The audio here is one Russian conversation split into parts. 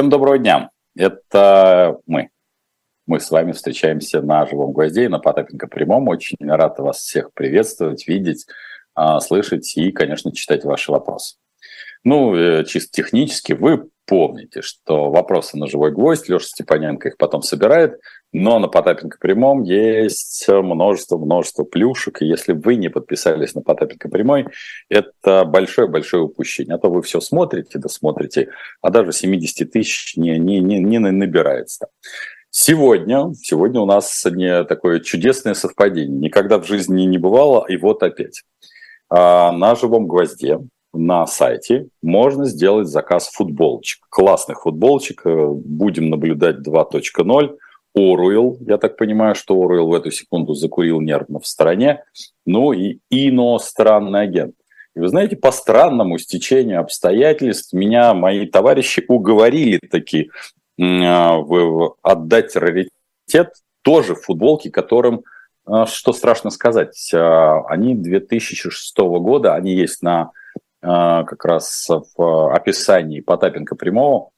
Всем доброго дня. Это мы. Мы с вами встречаемся на «Живом гвозде» и на Потапенко прямом. Очень рад вас всех приветствовать, видеть, а, слышать и, конечно, читать ваши вопросы. Ну, э, чисто технически, вы помните, что вопросы на живой гвоздь, Леша Степаненко их потом собирает, но на Потапенко прямом есть множество-множество плюшек, и если вы не подписались на Потапенко прямой, это большое-большое упущение. А то вы все смотрите, досмотрите, а даже 70 тысяч не, не, не, не набирается. Сегодня, сегодня у нас не такое чудесное совпадение. Никогда в жизни не бывало, и вот опять. А, на живом гвозде на сайте можно сделать заказ футболочек. Классных футболочек. Э, будем наблюдать 2.0. Оруэлл, я так понимаю, что Оруэлл в эту секунду закурил нервно в стороне. Ну и иностранный агент. И вы знаете, по странному стечению обстоятельств меня мои товарищи уговорили таки э, отдать раритет тоже футболки, которым, э, что страшно сказать, они 2006 года, они есть на а, как раз в описании Потапенко прямого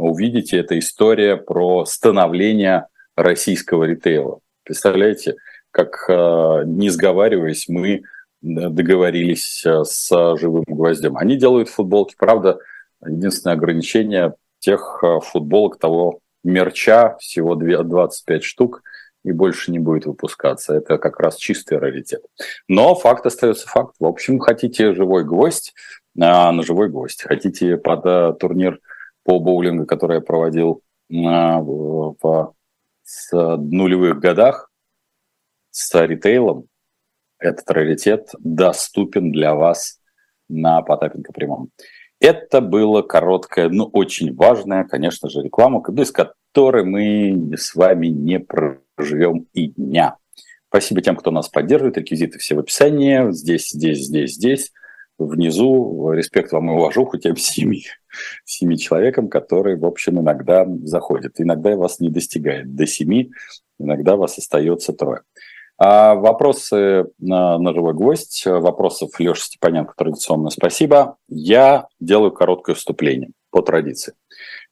увидите, это история про становление российского ритейла. Представляете, как а, не сговариваясь, мы договорились а, с живым гвоздем. Они делают футболки, правда, единственное ограничение тех футболок того мерча, всего 25 штук, и больше не будет выпускаться. Это как раз чистый раритет. Но факт остается факт. В общем, хотите живой гвоздь а, на живой гвоздь. Хотите под а, турнир по боулингу, который я проводил а, в, с нулевых годах с ритейлом, этот раритет доступен для вас на Потапенко прямом. Это было короткое, но очень важная, конечно же, реклама, без которой мы с вами не проживем и дня. Спасибо тем, кто нас поддерживает. Реквизиты все в описании. Здесь, здесь, здесь, здесь. Внизу. Респект вам и уважуху тем семи, семи человекам, которые, в общем, иногда заходят. Иногда вас не достигает до семи, иногда вас остается трое. А вопросы на, на живой гвоздь, вопросов Леша Степаненко традиционно спасибо. Я делаю короткое вступление по традиции.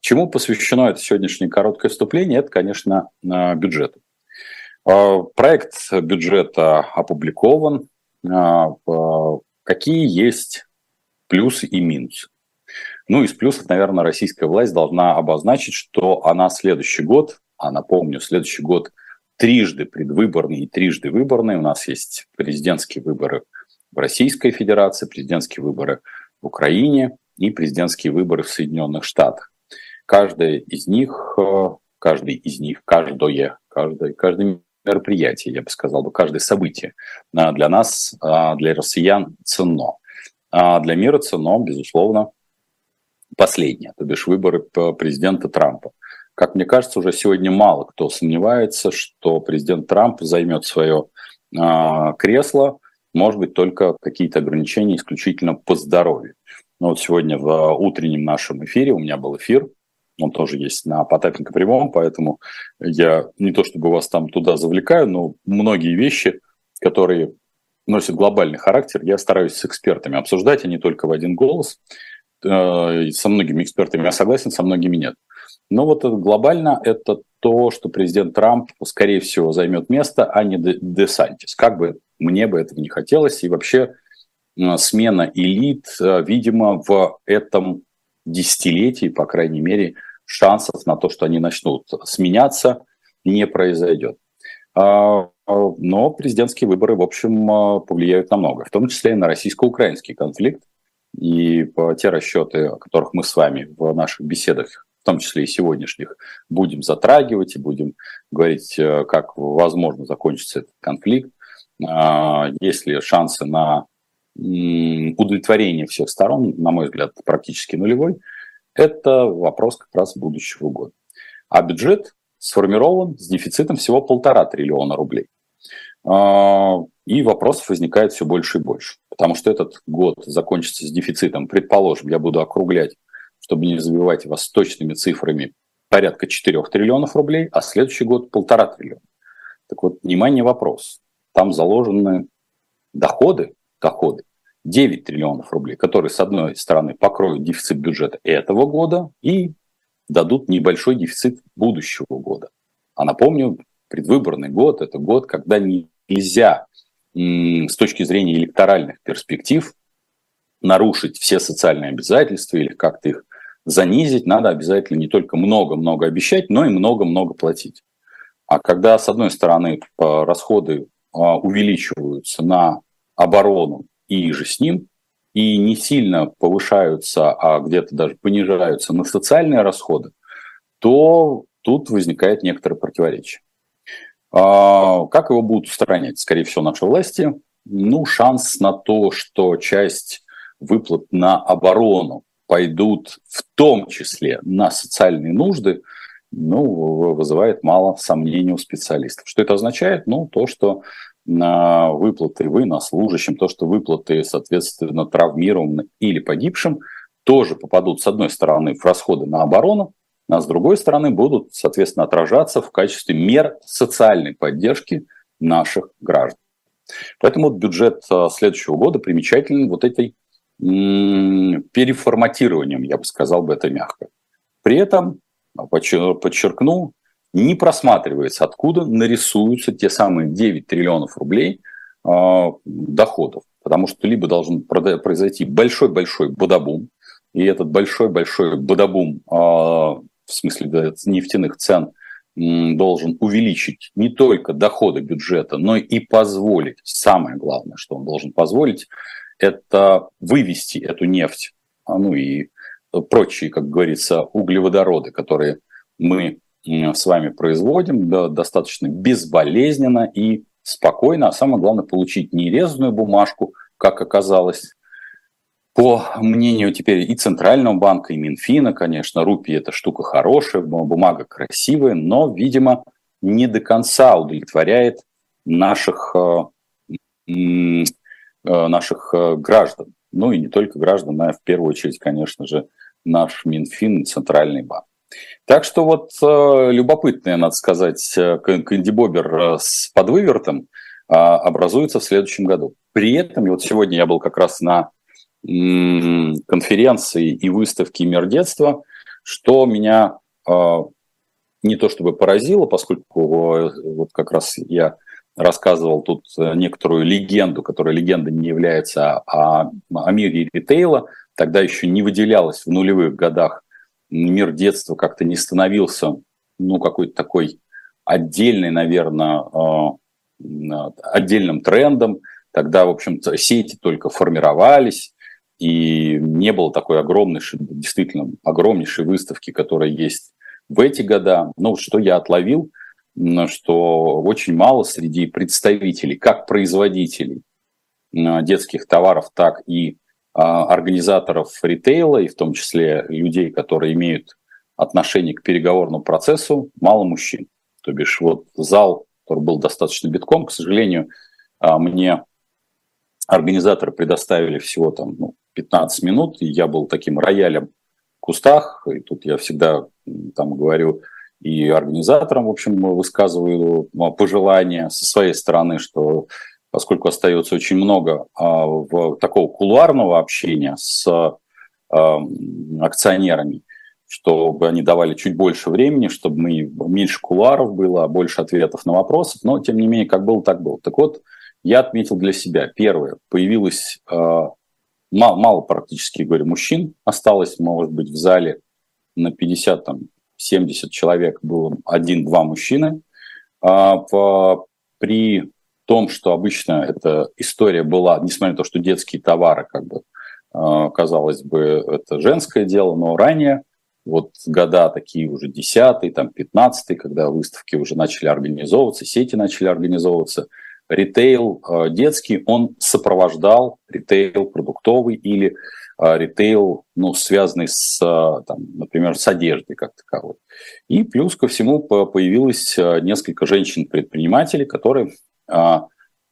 Чему посвящено это сегодняшнее короткое вступление? Это, конечно, бюджету. А, проект бюджета опубликован. А, какие есть плюсы и минусы? Ну, из плюсов, наверное, российская власть должна обозначить, что она следующий год, а напомню, следующий год – трижды предвыборный и трижды выборный. У нас есть президентские выборы в Российской Федерации, президентские выборы в Украине и президентские выборы в Соединенных Штатах. Каждое из них, э, каждый из них, каждое, каждое, каждое мероприятие, я бы сказал, каждое событие э, для нас, э, для россиян ценно. А для мира ценно, безусловно, последнее, то бишь выборы президента Трампа. Как мне кажется, уже сегодня мало кто сомневается, что президент Трамп займет свое кресло, может быть, только какие-то ограничения исключительно по здоровью. Но вот сегодня в утреннем нашем эфире, у меня был эфир, он тоже есть на Потапенко прямом, поэтому я не то чтобы вас там туда завлекаю, но многие вещи, которые носят глобальный характер, я стараюсь с экспертами обсуждать, а не только в один голос. Э, со многими экспертами я согласен, со многими нет. Но вот глобально это то, что президент Трамп, скорее всего, займет место, а не Десантис. Как бы мне бы этого не хотелось. И вообще смена элит, э, видимо, в этом десятилетии, по крайней мере, шансов на то, что они начнут сменяться, не произойдет. А, но президентские выборы, в общем, э, повлияют на много, в том числе и на российско-украинский конфликт. И те расчеты, о которых мы с вами в наших беседах в том числе и сегодняшних, будем затрагивать и будем говорить, э, как возможно закончится этот конфликт. А, есть ли шансы на удовлетворение всех сторон, на мой взгляд, практически нулевой, это вопрос как раз будущего года. А бюджет сформирован с дефицитом всего полтора триллиона рублей. А, и вопросов возникает все больше и больше. Потому что этот год закончится с дефицитом, предположим, я буду округлять чтобы не забивать вас точными цифрами, порядка 4 триллионов рублей, а следующий год полтора триллиона. Так вот, внимание, вопрос. Там заложены доходы, доходы 9 триллионов рублей, которые, с одной стороны, покроют дефицит бюджета этого года и дадут небольшой дефицит будущего года. А напомню, предвыборный год – это год, когда нельзя с точки зрения электоральных перспектив нарушить все социальные обязательства или как-то их занизить, надо обязательно не только много-много обещать, но и много-много платить. А когда, с одной стороны, расходы а, увеличиваются на оборону и же с ним, и не сильно повышаются, а где-то даже понижаются на социальные расходы, то тут возникает некоторое противоречие. А, как его будут устранять? Скорее всего, наши власти. Ну, шанс на то, что часть выплат на оборону пойдут в том числе на социальные нужды, ну, вызывает мало сомнений у специалистов. Что это означает? Ну, то, что на выплаты вы на служащим, то, что выплаты, соответственно, травмированным или погибшим, тоже попадут, с одной стороны, в расходы на оборону, а с другой стороны, будут, соответственно, отражаться в качестве мер социальной поддержки наших граждан. Поэтому бюджет а, следующего года примечателен вот этой переформатированием, я бы сказал бы это мягко. При этом, а, подчеркну, не просматривается, откуда нарисуются те самые 9 триллионов рублей э, доходов. Потому что либо должен произойти большой-большой бодобум, и этот большой-большой бодобум, э, в смысле нефтяных цен, должен увеличить не только доходы бюджета, но и позволить, самое главное, что он должен позволить, это вывести эту нефть, ну и прочие, как говорится, углеводороды, которые мы с вами производим да, достаточно безболезненно и спокойно, а самое главное получить не резаную бумажку, как оказалось, по мнению теперь и Центрального банка, и Минфина, конечно, рупий это штука хорошая, бумага красивая, но, видимо, не до конца удовлетворяет наших, э, э, наших э, граждан. Ну и не только граждан, а в первую очередь, конечно же, наш Минфин и Центральный банк. Так что вот э, надо сказать, э, кандибобер э, с подвывертом э, образуется в следующем году. При этом, и вот сегодня я был как раз на конференции и выставке «Мир детства», что меня э, не то чтобы поразило, поскольку вот как раз я рассказывал тут некоторую легенду, которая легенда не является, а о мире ритейла, тогда еще не выделялась в нулевых годах мир детства как-то не становился, ну, какой-то такой отдельный, наверное, а, отдельным трендом. Тогда, в общем-то, сети только формировались, и не было такой огромной, действительно огромнейшей выставки, которая есть в эти года. Ну, что я отловил, что очень мало среди представителей, как производителей детских товаров, так и организаторов ритейла, и в том числе людей, которые имеют отношение к переговорному процессу, мало мужчин. То бишь вот зал, который был достаточно битком, к сожалению, а, мне организаторы предоставили всего там ну, 15 минут, и я был таким роялем в кустах, и тут я всегда там говорю и организаторам, в общем, высказываю пожелания со своей стороны, что поскольку остается очень много а, в, такого кулуарного общения с а, акционерами, чтобы они давали чуть больше времени, чтобы мы, меньше кулуаров было, а больше ответов на вопросы. Но, тем не менее, как было, так было. Так вот, я отметил для себя. Первое, появилось мало, мало практически, говорю, мужчин. Осталось, может быть, в зале на 50, там, 70 человек было один-два мужчины. При том, что обычно эта история была, несмотря на то, что детские товары, как бы, а, казалось бы, это женское дело, но ранее, вот года такие уже 10 там 15 когда выставки уже начали организовываться, сети начали организовываться, ритейл а, детский, он сопровождал ритейл продуктовый или а, ритейл, ну, связанный с, там, например, с одеждой как таковой. И плюс ко всему появилось несколько женщин-предпринимателей, которые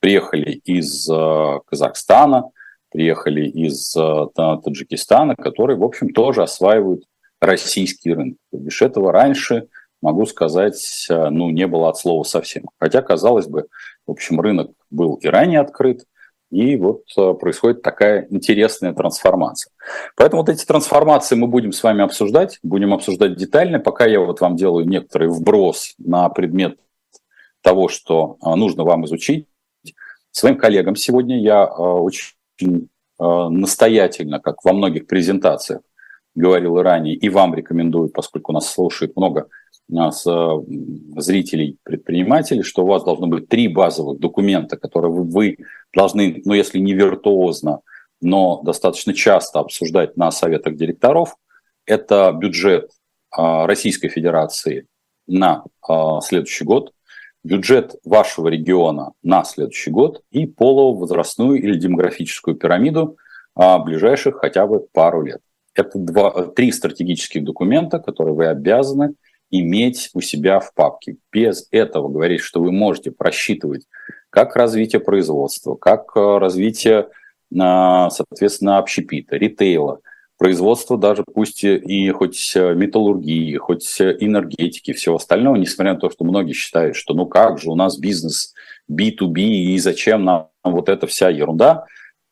приехали из а, Казахстана, приехали из а, Таджикистана, которые, в общем, тоже осваивают российский рынок. То бишь этого раньше, могу сказать, ну, не было от слова совсем. Хотя, казалось бы, в общем, рынок был и ранее открыт, И вот происходит такая интересная трансформация. Поэтому вот эти трансформации мы будем с вами обсуждать, будем обсуждать детально. Пока я вот вам делаю некоторый вброс на предмет того, что э, нужно вам изучить. Своим коллегам сегодня я э, очень настоятельно, как во многих презентациях говорил и ранее, и вам рекомендую, поскольку нас слушает много с зрителей, предпринимателей, что у вас должно быть три базовых документа, которые вы, должны, ну если не виртуозно, но достаточно часто обсуждать на советах директоров. Это бюджет а, Российской Федерации на а, следующий год, бюджет вашего региона на следующий год и полувозрастную или демографическую пирамиду а, ближайших хотя бы пару лет. Это два, три стратегических документа, которые вы обязаны иметь у себя в папке. Без этого говорить, что вы можете просчитывать как развитие производства, как э, развитие, а, соответственно, общепита, ритейла, производство даже пусть и хоть металлургии, хоть энергетики, всего остального, несмотря на то, что многие считают, что ну как же у нас бизнес B2B и зачем нам вот эта вся ерунда,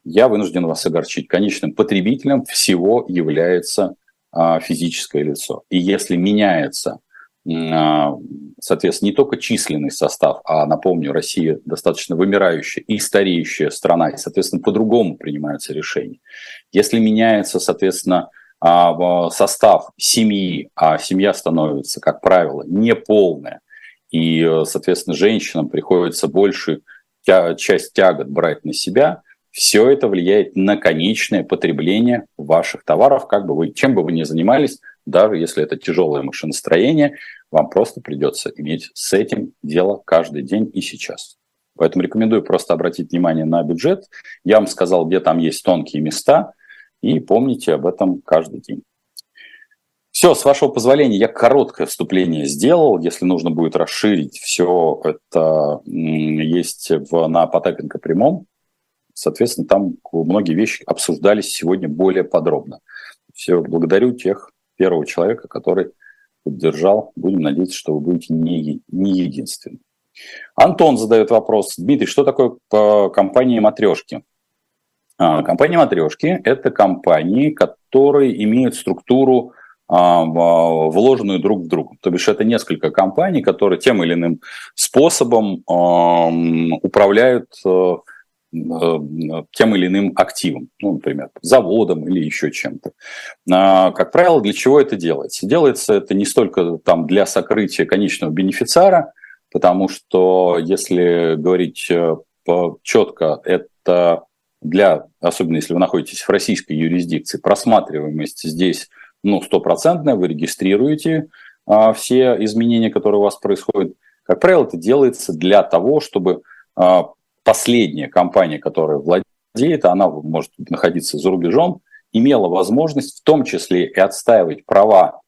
я вынужден вас огорчить. Конечным потребителем всего является а, физическое лицо. И если меняется соответственно, не только численный состав, а, напомню, Россия достаточно вымирающая и стареющая страна, и, соответственно, по-другому принимаются решения. Если меняется, соответственно, а, состав семьи, а семья становится, как правило, неполная, и, соответственно, женщинам приходится больше часть тягот брать на себя, все это влияет на конечное потребление ваших товаров, как бы вы, чем бы вы ни занимались, даже если это тяжелое машиностроение, вам просто придется иметь с этим дело каждый день и сейчас. Поэтому рекомендую просто обратить внимание на бюджет. Я вам сказал, где там есть тонкие места, и помните об этом каждый день. Все, с вашего позволения, я короткое вступление сделал. Если нужно будет расширить, все это есть в, на Потапенко прямом. Соответственно, там многие вещи обсуждались сегодня более подробно. Все, благодарю тех первого человека, который поддержал. Будем надеяться, что вы будете не, не единственным. Антон задает вопрос. Дмитрий, что такое по компании «Матрешки»? А, компания «Матрешки» – это компании, которые имеют структуру, а, вложенную друг в друга. То бишь это несколько компаний, которые тем или иным способом управляют э, Э, тем или иным активом, ну, например, заводом или еще чем-то. А, как правило, для чего это делается? Делается это не столько там для сокрытия конечного бенефициара, потому что, если говорить э, четко, это для, особенно если вы находитесь в российской юрисдикции, просматриваемость здесь ну, стопроцентная, вы регистрируете а, все изменения, которые у вас происходят. Как правило, это делается для того, чтобы а, последняя компания, которая владеет, она может находиться за рубежом, имела возможность в том числе и отстаивать права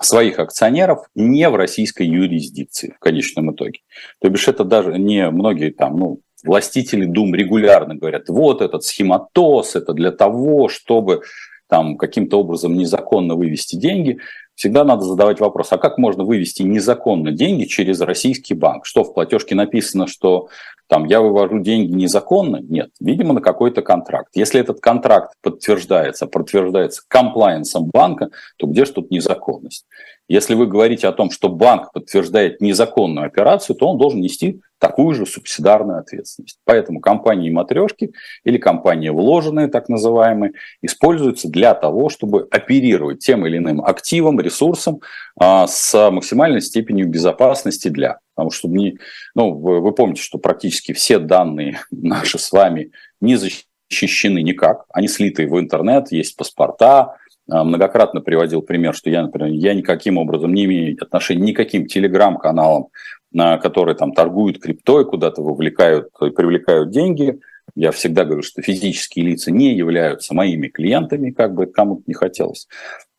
своих акционеров не в российской юрисдикции в конечном итоге. То бишь это даже не многие там, ну, властители дум регулярно говорят, вот этот схематоз, это для того, чтобы там каким-то образом незаконно вывести деньги всегда надо задавать вопрос, а как можно вывести незаконно деньги через российский банк? Что в платежке написано, что там я вывожу деньги незаконно? Нет, видимо, на какой-то контракт. Если этот контракт подтверждается, подтверждается комплайенсом банка, то где же тут незаконность? Если вы говорите о том, что банк подтверждает незаконную операцию, то он должен нести такую же субсидарную ответственность. Поэтому компании матрешки или компании вложенные, так называемые, используются для того, чтобы оперировать тем или иным активом, ресурсом а, с максимальной степенью безопасности для. Потому что не, ну, вы, вы помните, что практически все данные наши с вами не защищены никак. Они слиты в интернет, есть паспорта, многократно приводил пример, что я, например, я никаким образом не имею отношения никаким телеграм-каналам, которые там торгуют криптой, куда-то вовлекают и привлекают деньги. Я всегда говорю, что физические лица не являются моими клиентами, как бы кому-то не хотелось.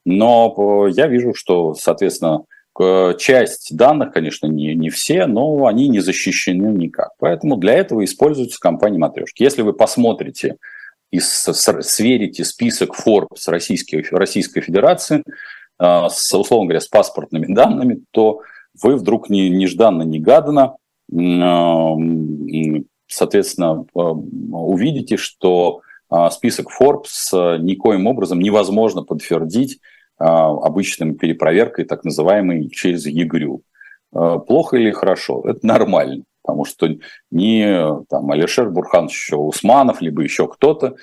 Но я вижу, что, соответственно, часть данных, конечно, не, не все, но они не защищены никак. Поэтому для этого используются компании матрешки. Если вы посмотрите и сверите список Forbes Российской, Российской Федерации э, с, условно говоря, с паспортными данными, то вы вдруг не, нежданно-негаданно соответственно, увидите, что список Forbes никоим образом невозможно подтвердить обычным перепроверкой, так называемой через ЕГРЮ. Плохо или хорошо? Это нормально, потому что ни там, Алишер Бурханович Усманов, либо еще кто-то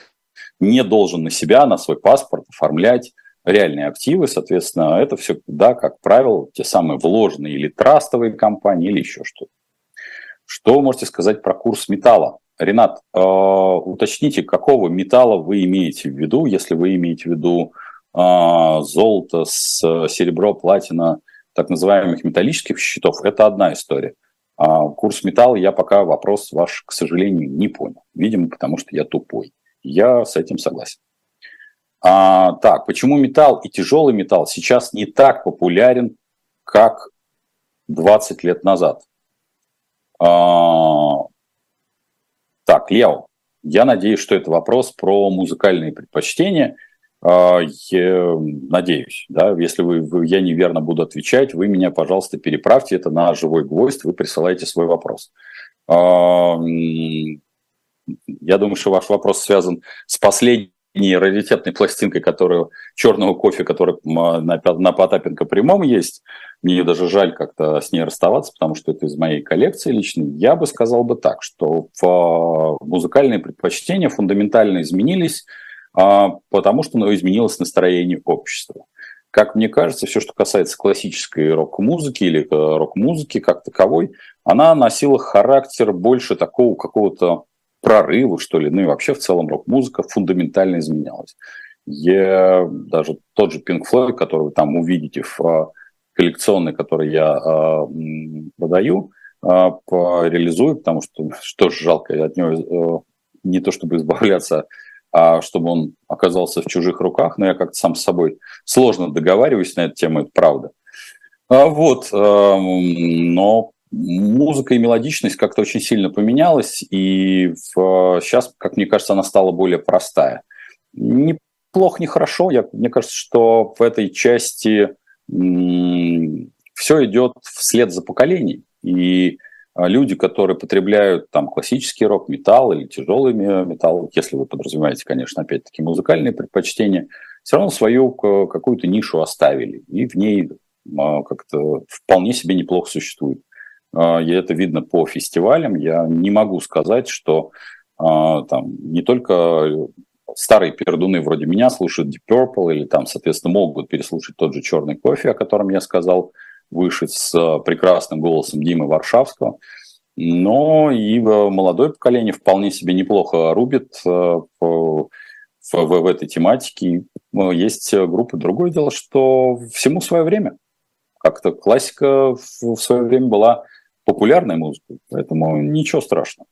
не должен на себя, на свой паспорт оформлять реальные активы, соответственно, это все, да, как правило, те самые вложенные или трастовые компании, или еще что-то. Что вы можете сказать про курс металла? Ренат, э, уточните, какого металла вы имеете в виду, если вы имеете в виду э, золото, с, серебро, платина, так называемых металлических счетов, это одна история. А курс металла я пока вопрос ваш, к сожалению, не понял. Видимо, потому что я тупой. Я с этим согласен. А, так, почему металл и тяжелый металл сейчас не так популярен, как 20 лет назад? А, так, Лео, я надеюсь, что это вопрос про музыкальные предпочтения. А, я надеюсь, да, если вы, я неверно буду отвечать, вы меня, пожалуйста, переправьте это на живой гвоздь, вы присылаете свой вопрос. А, я думаю, что ваш вопрос связан с последним не раритетной пластинкой, которую черного кофе, который на, на Потапенко прямом есть. Мне даже жаль как-то с ней расставаться, потому что это из моей коллекции личной. Я бы сказал бы так, что в музыкальные предпочтения фундаментально изменились, а, потому что ну, изменилось настроение общества. Как мне кажется, все, что касается классической рок-музыки или э, рок-музыки как таковой, она носила характер больше такого какого-то прорыву, что ли, ну и вообще в целом рок-музыка фундаментально изменялась. Я даже тот же Pink Floyd, который вы там увидите в а, коллекционной, который я а, продаю, а, реализую, потому что что ж жалко, от него не то чтобы избавляться, а чтобы он оказался в чужих руках, но я как-то сам с собой сложно договариваюсь на эту тему, это правда. Вот, но музыка и мелодичность как-то очень сильно поменялась, и сейчас, как мне кажется, она стала более простая. Не плохо, не хорошо. Я, мне кажется, что в этой части м- все идет вслед за поколением. И а, люди, которые потребляют там классический рок, металл или тяжелый металл, если вы подразумеваете, конечно, опять-таки музыкальные предпочтения, все равно свою какую-то нишу оставили, и в ней а, как-то вполне себе неплохо существует. А, и это видно по фестивалям. Я не могу сказать, что а, там не только старые пердуны вроде меня слушают Deep Purple или там, соответственно, могут переслушать тот же «Черный кофе», о котором я сказал выше, с прекрасным голосом Димы Варшавского. Но и молодое поколение вполне себе неплохо рубит э, в, в, в этой тематике. Есть группы. Другое дело, что всему свое время. Как-то классика в свое время была популярной музыкой, поэтому ничего страшного.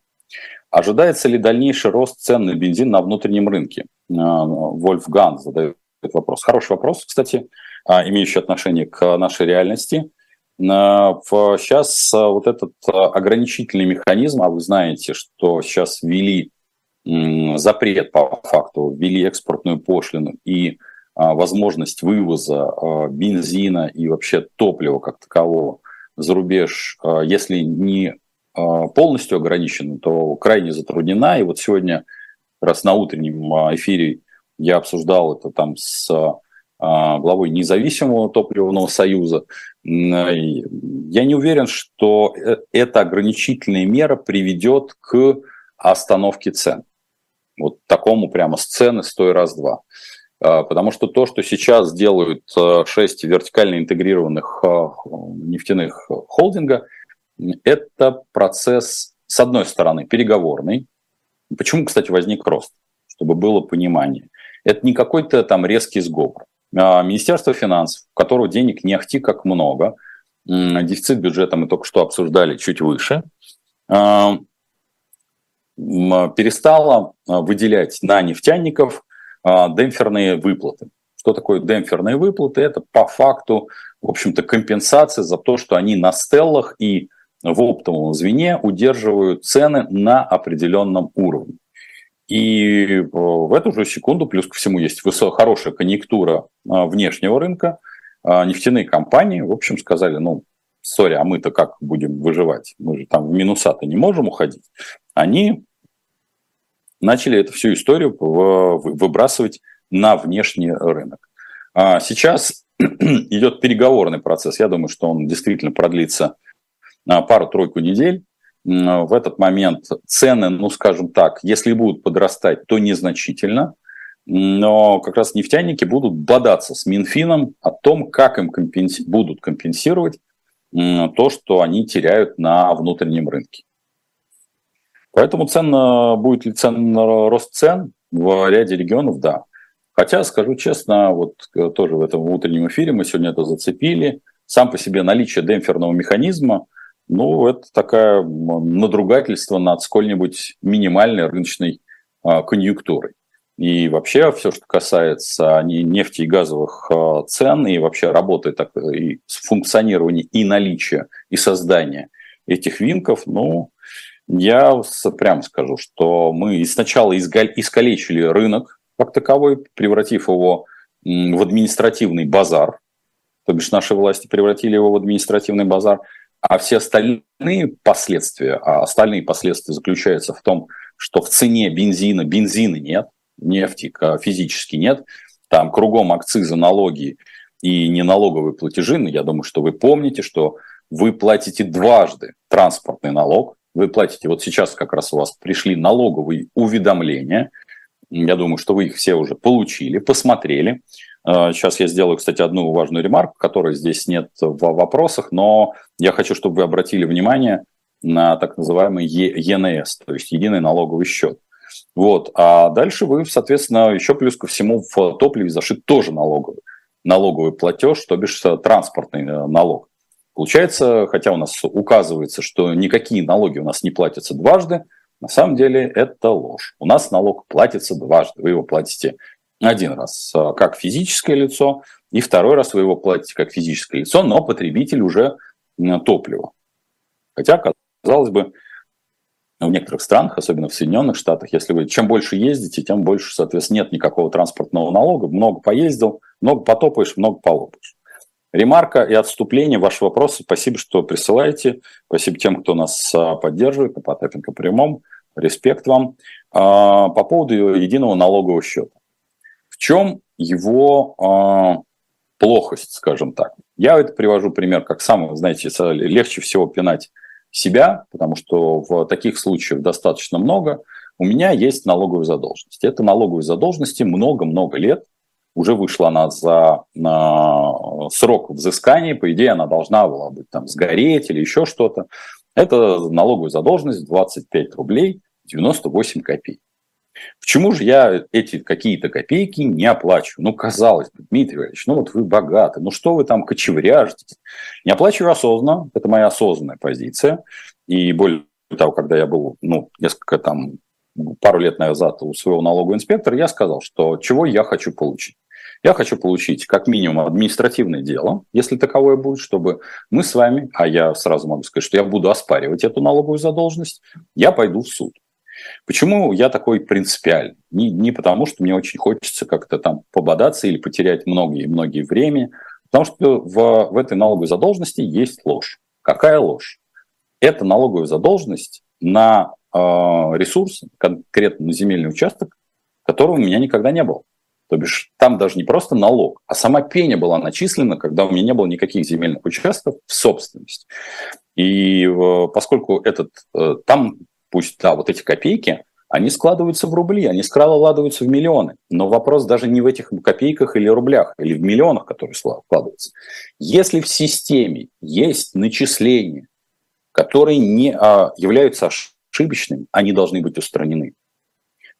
Ожидается ли дальнейший рост цен на бензин на внутреннем рынке? Вольфган задает вопрос. Хороший вопрос, кстати, а, имеющий отношение к нашей реальности. Сейчас вот этот ограничительный механизм, а вы знаете, что сейчас ввели запрет по факту, ввели экспортную пошлину и а, возможность вывоза а, бензина и вообще топлива как такового за рубеж, а, если не а, полностью ограничена, то крайне затруднена. И вот сегодня, как раз на утреннем а, эфире, я обсуждал это там с главой независимого топливного союза. Я не уверен, что э, эта ограничительная мера приведет к остановке цен. Вот такому прямо сцены стой раз-два. А, потому что то, что сейчас делают а, шесть вертикально интегрированных а, нефтяных холдинга, это процесс, с одной стороны, переговорный. Почему, кстати, возник рост? Чтобы было понимание. Это не какой-то там резкий сговор. Министерство финансов, у которого денег не ахти как много, дефицит бюджета мы только что обсуждали чуть выше, перестало выделять на нефтяников а, демпферные выплаты. Что такое демпферные выплаты? Это по факту, в общем-то, компенсация за то, что они на стеллах и в оптовом звене удерживают цены на определенном уровне. И э, в эту же секунду, плюс ко всему, есть хорошая конъюнктура а, внешнего рынка, а, нефтяные компании, в общем, сказали, ну, сори, а мы-то как будем выживать? Мы же там в минуса-то не можем уходить. Они начали эту всю историю выбрасывать на внешний рынок. А сейчас идет переговорный процесс. Я думаю, что он действительно продлится пару-тройку недель. В этот момент цены, ну, скажем так, если будут подрастать, то незначительно. Но как раз нефтяники будут бодаться с Минфином о том, как им компенси- будут компенсировать то, что они теряют на внутреннем рынке. Поэтому цен, будет ли цен, рост цен в ряде регионов, да. Хотя, скажу честно, вот э, тоже в этом утреннем эфире мы сегодня это зацепили. Сам по себе наличие демпферного механизма, ну, это такое надругательство над сколь-нибудь минимальной рыночной а, конъюнктурой. И вообще все, что касается нефти и газовых а, цен, и вообще работы так, и функционирования и наличия, и создания этих винков, ну, я прямо скажу, что мы сначала искалечили рынок как таковой, превратив его в административный базар, то бишь наши власти превратили его в административный базар, а все остальные последствия, а остальные последствия заключаются в том, что в цене бензина бензина нет, нефти физически нет, там кругом акцизы, налоги и неналоговые платежи, я думаю, что вы помните, что вы платите дважды транспортный налог, вы платите, вот сейчас как раз у вас пришли налоговые уведомления – я думаю, что вы их все уже получили, посмотрели. Сейчас а, я сделаю, кстати, одну важную ремарку, которой здесь нет в вопросах, но я хочу, чтобы вы обратили внимание на так называемый ЕНС, то есть единый налоговый счет. Вот. А дальше вы, соответственно, еще плюс ко всему в топливе зашит тоже налоговый. Налоговый платеж, то бишь э, транспортный э, налог. Получается, хотя у нас указывается, что никакие налоги у нас не платятся дважды, на самом деле это ложь. У нас налог платится дважды. Вы его платите один раз а, как физическое лицо, и второй раз вы его платите как физическое лицо, но потребитель уже топлива. Хотя, казалось бы, в некоторых странах, особенно в Соединенных Штатах, если вы чем больше ездите, тем больше, соответственно, нет никакого транспортного налога. Много поездил, много потопаешь, много полопаешь. Ремарка и отступление, ваши вопросы. Спасибо, что присылаете. Спасибо тем, кто нас а, поддерживает на Потапенко прямом. Респект вам. А, по поводу единого налогового счета. В чем его а, плохость, скажем так? Я это привожу пример как самый, знаете, легче всего пинать себя, потому что в таких случаях достаточно много. У меня есть налоговая задолженность. Это налоговые задолженности много-много лет уже вышла она за на срок взыскания, по идее она должна была быть там сгореть или еще что-то. Это налоговая задолженность 25 рублей 98 копеек. Почему же я эти какие-то копейки не оплачиваю? Ну, казалось бы, Дмитрий Ильич, ну вот вы богаты, ну что вы там кочевряжетесь? Не оплачиваю осознанно, это моя осознанная позиция. И более того, когда я был, ну, несколько там, пару лет назад у своего налогового инспектора, я сказал, что чего я хочу получить. Я хочу получить как минимум административное дело, если таковое будет, чтобы мы с вами, а я сразу могу сказать, что я буду оспаривать эту налоговую задолженность, я пойду в суд. Почему я такой принципиальный? Не, не потому, что мне очень хочется как-то там пободаться или потерять многие-многие времени, потому что в, в этой налоговой задолженности есть ложь. Какая ложь? Это налоговая задолженность на э, ресурс, конкретно на земельный участок, которого у меня никогда не было. То бишь там даже не просто налог, а сама пеня была начислена, когда у меня не было никаких земельных участков в собственности. И э, поскольку этот, э, там, пусть, да, вот эти копейки, они складываются в рубли, они складываются в миллионы. Но вопрос даже не в этих копейках или рублях, или в миллионах, которые складываются. Если в системе есть начисления, которые не а, являются ошибочными, они должны быть устранены.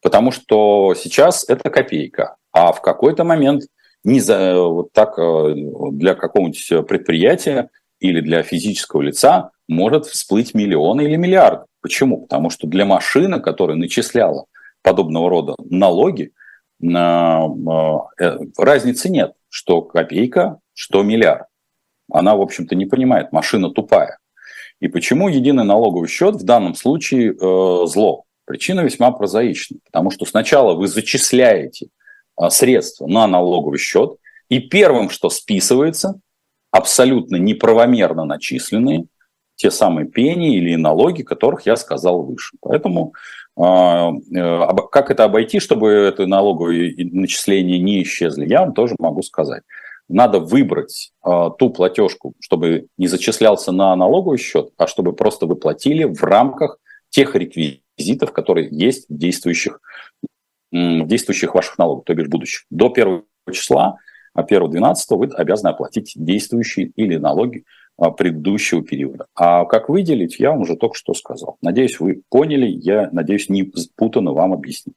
Потому что сейчас это копейка, а в какой-то момент не за, вот так э, для какого-нибудь предприятия или для физического лица может всплыть миллионы или миллиарды. Почему? Потому что для машины, которая начисляла подобного рода налоги, э, разницы нет, что копейка, что миллиард. Она, в общем-то, не понимает, машина тупая. И почему единый налоговый счет в данном случае э, зло? Причина весьма прозаична, потому что сначала вы зачисляете средства на налоговый счет, и первым, что списывается, абсолютно неправомерно начисленные, те самые пени или налоги, которых я сказал выше. Поэтому а, э, как это обойти, чтобы это налоговые начисления не исчезли, я вам тоже могу сказать. Надо выбрать а, ту платежку, чтобы не зачислялся на налоговый счет, а чтобы просто вы платили в рамках тех реквизитов, которые есть в действующих, действующих ваших налогах, то бишь будущих. До первого числа, а 1-12 вы обязаны оплатить действующие или налоги а, предыдущего периода. А как выделить, я вам уже только что сказал. Надеюсь, вы поняли, я надеюсь, не путанно вам объяснил.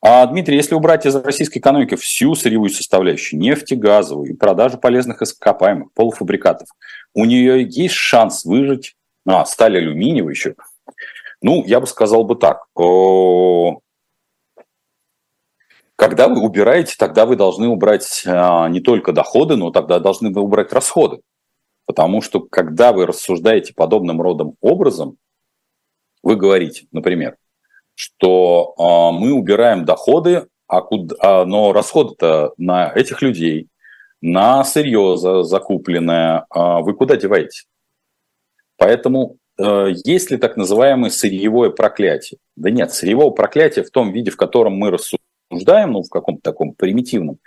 А, Дмитрий, если убрать из российской экономики всю сырьевую составляющую, нефтегазовую и продажу полезных ископаемых, полуфабрикатов, у нее есть шанс выжить, а, сталь алюминиевая еще, ну, я бы сказал бы так, когда вы убираете, тогда вы должны убрать а, не только доходы, но тогда должны убрать расходы. Потому что когда вы рассуждаете подобным родом образом, вы говорите, например, что э, мы убираем доходы, а куда, а, но расходы-то на этих людей, на сырье за, закупленное, э, вы куда деваете? Поэтому э, есть ли так называемое сырьевое проклятие? Да нет, сырьевого проклятия в том виде, в котором мы рассуждаем, ну, в каком-то таком примитивном,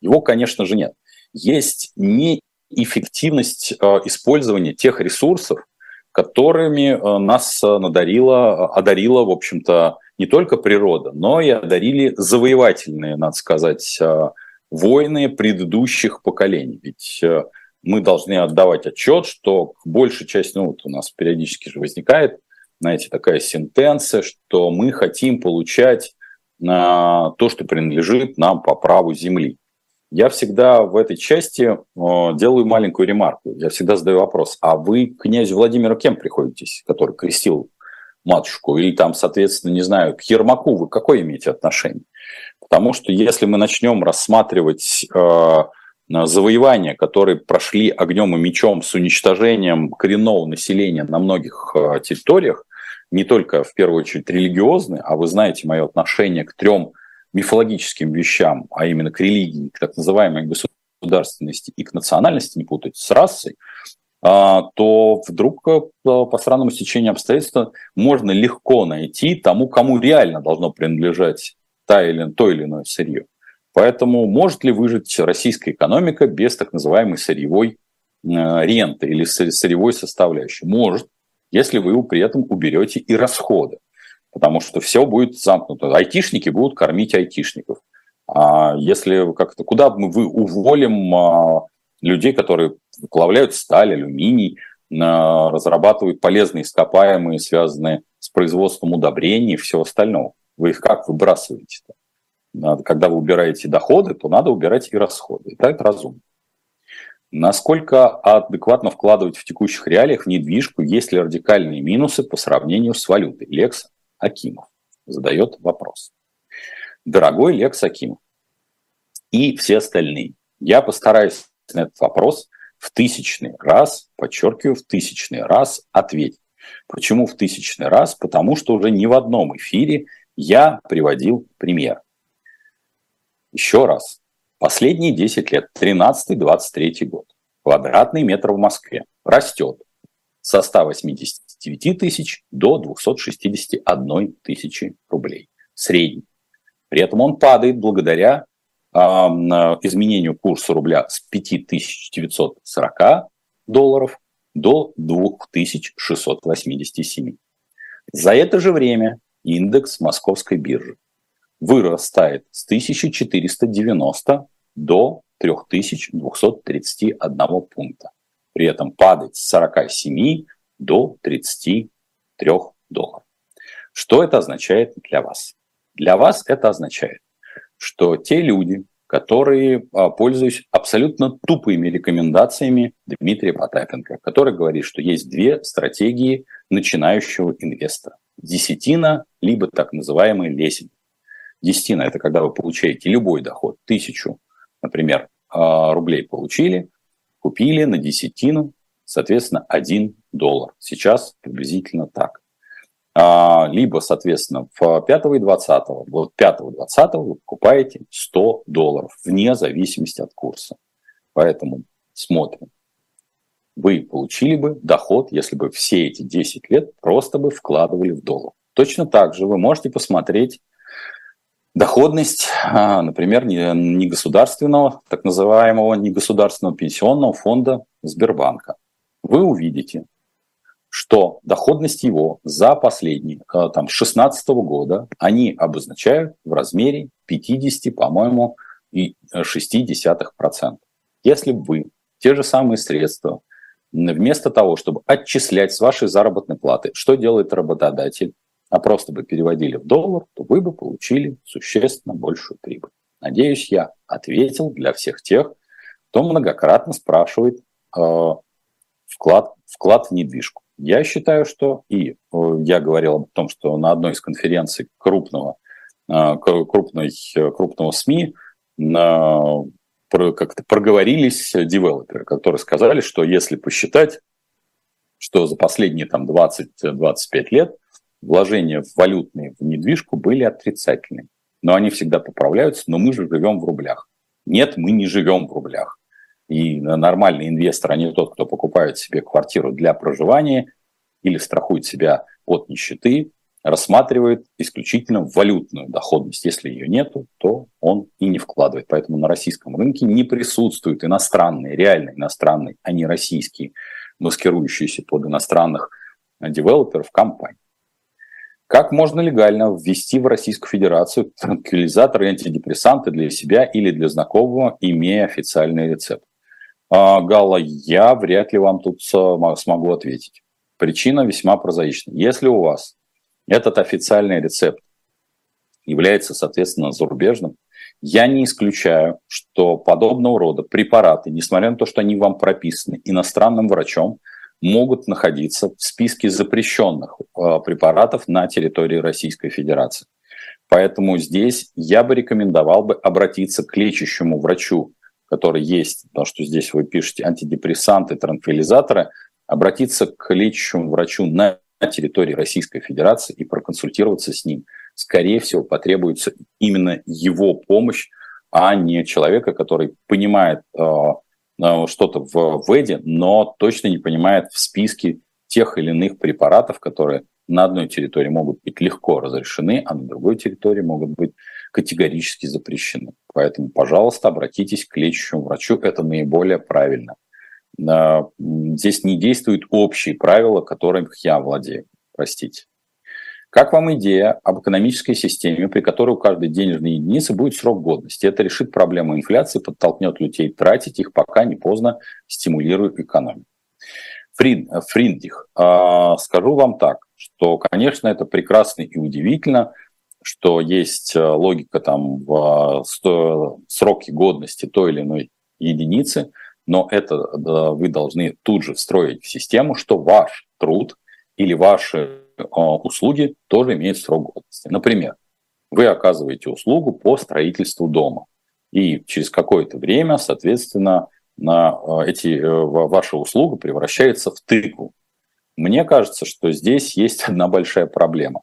его, конечно же, нет. Есть не эффективность э, использования тех ресурсов, которыми э, нас э, надарила, одарила, в общем-то, не только природа, но и одарили завоевательные, надо сказать, войны предыдущих поколений. Ведь мы должны отдавать отчет, что большая часть, ну вот у нас периодически же возникает, знаете, такая сентенция, что мы хотим получать то, что принадлежит нам по праву земли. Я всегда в этой части э, делаю маленькую ремарку. Я всегда задаю вопрос, а вы к князю Владимиру кем приходитесь, который крестил матушку? Или там, соответственно, не знаю, к Ермаку вы какое имеете отношение? Потому что если мы начнем рассматривать э, завоевания, которые прошли огнем и мечом с уничтожением коренного населения на многих э, территориях, не только в первую очередь религиозные, а вы знаете мое отношение к трем мифологическим вещам, а именно к религии, к так называемой государственности и к национальности, не путать с расой, а, то вдруг э, по странному стечению обстоятельств можно легко найти тому, кому реально должно принадлежать та или, то или иное сырье. Поэтому может ли выжить российская экономика без так называемой сырьевой э, ренты или сырьевой составляющей? Может, если вы при этом уберете и расходы потому что все будет замкнуто. Айтишники будут кормить айтишников. А если как-то, куда мы вы уволим а, людей, которые выплавляют сталь, алюминий, а, разрабатывают полезные ископаемые, связанные с производством удобрений и всего остального. Вы их как выбрасываете-то? Когда вы убираете доходы, то надо убирать и расходы. И так это разумно. Насколько адекватно вкладывать в текущих реалиях в недвижку, есть ли радикальные минусы по сравнению с валютой? Лекса Акимов задает вопрос. Дорогой Лекс Акимов и все остальные, я постараюсь на этот вопрос в тысячный раз, подчеркиваю, в тысячный раз ответить. Почему в тысячный раз? Потому что уже ни в одном эфире я приводил пример. Еще раз. Последние 10 лет, 13-23 год, квадратный метр в Москве растет со 189 тысяч до 261 тысячи рублей. Средний. При этом он падает благодаря э, изменению курса рубля с 5940 долларов до 2687. За это же время индекс московской биржи вырастает с 1490 до 3231 пункта при этом падать с 47 до 33 долларов. Что это означает для вас? Для вас это означает, что те люди, которые а, пользуются абсолютно тупыми рекомендациями Дмитрия Потапенко, который говорит, что есть две стратегии начинающего инвестора. Десятина, либо так называемый лесень. Десятина – это когда вы получаете любой доход, тысячу, например, а, рублей получили, купили на десятину, соответственно, 1 доллар. Сейчас приблизительно так. А, либо, соответственно, в 5 и 20, вот 5 и 20 вы покупаете 100 долларов, вне зависимости от курса. Поэтому смотрим. Вы получили бы доход, если бы все эти 10 лет просто бы вкладывали в доллар. Точно так же вы можете посмотреть доходность, а, например, негосударственного, так называемого негосударственного пенсионного фонда Сбербанка. Вы увидите, что доходность его за последние, а, там, с 16 года они обозначают в размере 50, по-моему, и 0,6%. Если бы вы те же самые средства, вместо того, чтобы отчислять с вашей заработной платы, что делает работодатель, а просто бы переводили в доллар, то вы бы получили существенно большую прибыль. Надеюсь, я ответил для всех тех, кто многократно спрашивает э, вклад, вклад в недвижку. Я считаю, что и э, я говорил о том, что на одной из конференций крупного, э, крупной, крупного СМИ э, как-то проговорились девелоперы, которые сказали, что если посчитать, что за последние там 20-25 лет вложения в валютные в недвижку были отрицательными. Но они всегда поправляются, но мы же живем в рублях. Нет, мы не живем в рублях. И нормальный инвестор, а не тот, кто покупает себе квартиру для проживания или страхует себя от нищеты, рассматривает исключительно валютную доходность. Если ее нет, то он и не вкладывает. Поэтому на российском рынке не присутствуют иностранные, реально иностранные, а не российские, маскирующиеся под иностранных девелоперов компании. Как можно легально ввести в Российскую Федерацию транквилизаторы и антидепрессанты для себя или для знакомого, имея официальный рецепт? А, Галла, я вряд ли вам тут смогу ответить. Причина весьма прозаична. Если у вас этот официальный рецепт является, соответственно, зарубежным, я не исключаю, что подобного рода препараты, несмотря на то, что они вам прописаны иностранным врачом, могут находиться в списке запрещенных э, препаратов на территории Российской Федерации. Поэтому здесь я бы рекомендовал бы обратиться к лечащему врачу, который есть, потому что здесь вы пишете антидепрессанты, транквилизаторы, обратиться к лечащему врачу на территории Российской Федерации и проконсультироваться с ним. Скорее всего, потребуется именно его помощь, а не человека, который понимает э, что-то в ВЭДе, но точно не понимает в списке тех или иных препаратов, которые на одной территории могут быть легко разрешены, а на другой территории могут быть категорически запрещены. Поэтому, пожалуйста, обратитесь к лечащему врачу, это наиболее правильно. Э, здесь не действуют общие правила, которыми я владею. Простите. Как вам идея об экономической системе, при которой у каждой денежной единицы будет срок годности? Это решит проблему инфляции, подтолкнет людей тратить их, пока не поздно, стимулирует экономику. Фрид, Фриндих, э, скажу вам так, что, конечно, это прекрасно и удивительно, что есть э, логика там в сто, сроки годности той или иной единицы, но это да, вы должны тут же встроить в систему, что ваш труд или ваши а, услуги тоже имеют срок годности. Например, вы оказываете услугу по строительству дома, и через какое-то время, соответственно, на а, эти, э, ваша услуга превращается в тыкву. Мне кажется, что здесь есть одна большая проблема.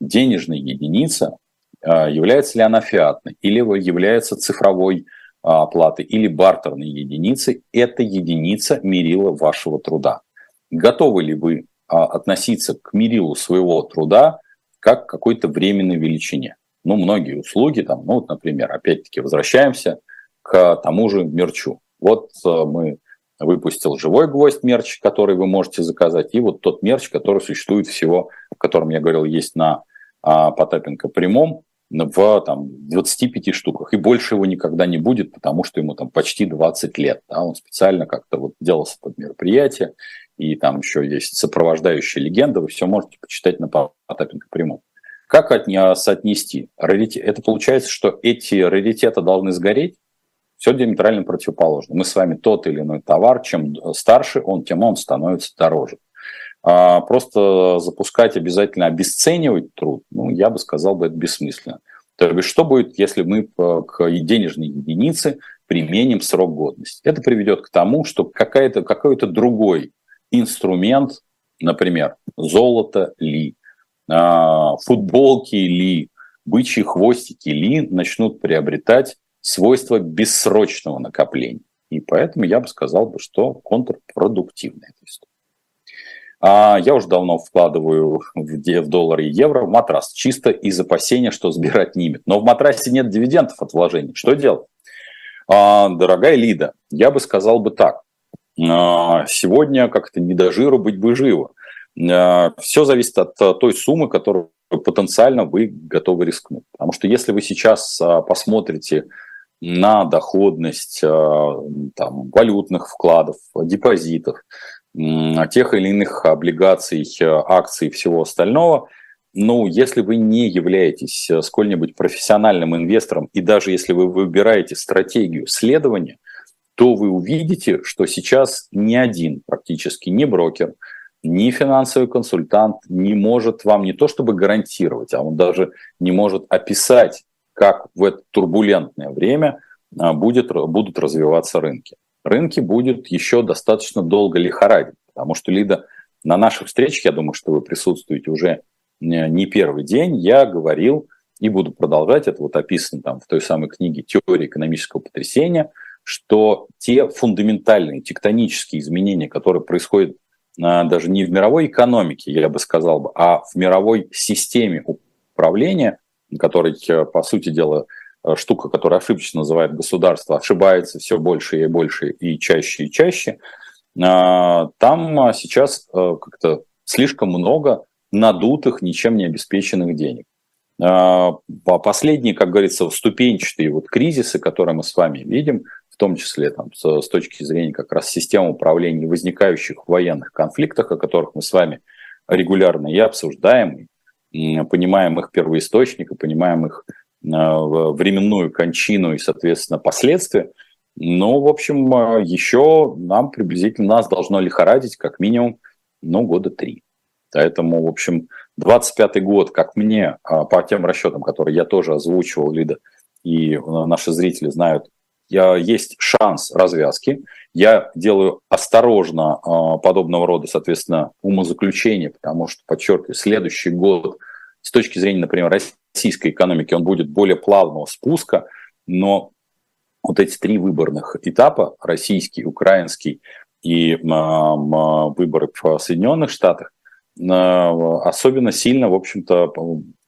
Денежная единица, а, является ли она фиатной, или является цифровой оплатой, или бартерной единицей, это единица мерила вашего труда. Готовы ли вы а, относиться к мерилу своего труда как к какой-то временной величине. Ну, многие услуги, там, ну, вот, например, опять-таки возвращаемся к тому же мерчу. Вот э, мы выпустил живой гвоздь мерч, который вы можете заказать, и вот тот мерч, который существует всего, о котором я говорил, есть на а, Потапенко прямом, в там, 25 штуках. И больше его никогда не будет, потому что ему там почти 20 лет. Да? Он специально как-то вот делался под мероприятие, и там еще есть сопровождающая легенда, вы все можете почитать на Потапенко прямом. Как от нее соотнести? Раритет. Это получается, что эти раритеты должны сгореть? Все диаметрально противоположно. Мы с вами тот или иной товар, чем старше он, тем он становится дороже. А просто запускать обязательно обесценивать труд, ну, я бы сказал, бы это бессмысленно. То есть, что будет, если мы к денежной единице применим срок годности? Это приведет к тому, что какая-то, какой-то другой инструмент, например, золото ли, а, футболки ли, бычьи хвостики ли начнут приобретать свойства бессрочного накопления. И поэтому я бы сказал, что контрпродуктивная эта история. А я уже давно вкладываю в доллары и евро в матрас, чисто из опасения, что сбирать немет. Но в матрасе нет дивидендов от вложений. Что делать? А, дорогая Лида, я бы сказал бы так. А, сегодня как-то не до жиру быть бы живо. А, все зависит от той суммы, которую потенциально вы готовы рискнуть. Потому что если вы сейчас посмотрите на доходность там, валютных вкладов, депозитов, тех или иных облигаций, акций и всего остального. Ну, если вы не являетесь э, сколь-нибудь профессиональным инвестором, и даже если вы выбираете стратегию следования, то вы увидите, что сейчас ни один практически, ни брокер, ни финансовый консультант не может вам не то чтобы гарантировать, а он даже не может описать, как в это турбулентное время а, будет, будут развиваться рынки. Рынки будет еще достаточно долго лихорадить, потому что, Лида, на наших встречах, я думаю, что вы присутствуете уже не первый день, я говорил и буду продолжать, это вот описано там в той самой книге «Теория экономического потрясения», что те фундаментальные тектонические изменения, которые происходят а, даже не в мировой экономике, я бы сказал бы, а в мировой системе управления, которой, по сути дела, Э, штука, которая ошибочно называет государство, ошибается все больше и больше и чаще и чаще, а, там а, сейчас э, как-то слишком много надутых, ничем не обеспеченных денег. Последние, как говорится, ступенчатые вот кризисы, которые мы с вами видим, в том числе там, с, с точки зрения как раз системы управления возникающих военных конфликтах, о которых мы с вами регулярно и обсуждаем, и понимаем их первоисточник, и понимаем их временную кончину и, соответственно, последствия. Но, в общем, а, еще нам приблизительно, нас должно лихорадить как минимум, ну, года три. Поэтому, в общем, 25-й год, как мне, а, по тем расчетам, которые я тоже озвучивал, Лида, и а, наши зрители знают, есть шанс развязки. Я делаю осторожно подобного рода, соответственно, умозаключения, потому что, подчеркиваю, следующий год с точки зрения, например, российской экономики он будет более плавного спуска, но вот эти три выборных этапа, российский, украинский и выборы в Соединенных Штатах, особенно сильно, в общем-то,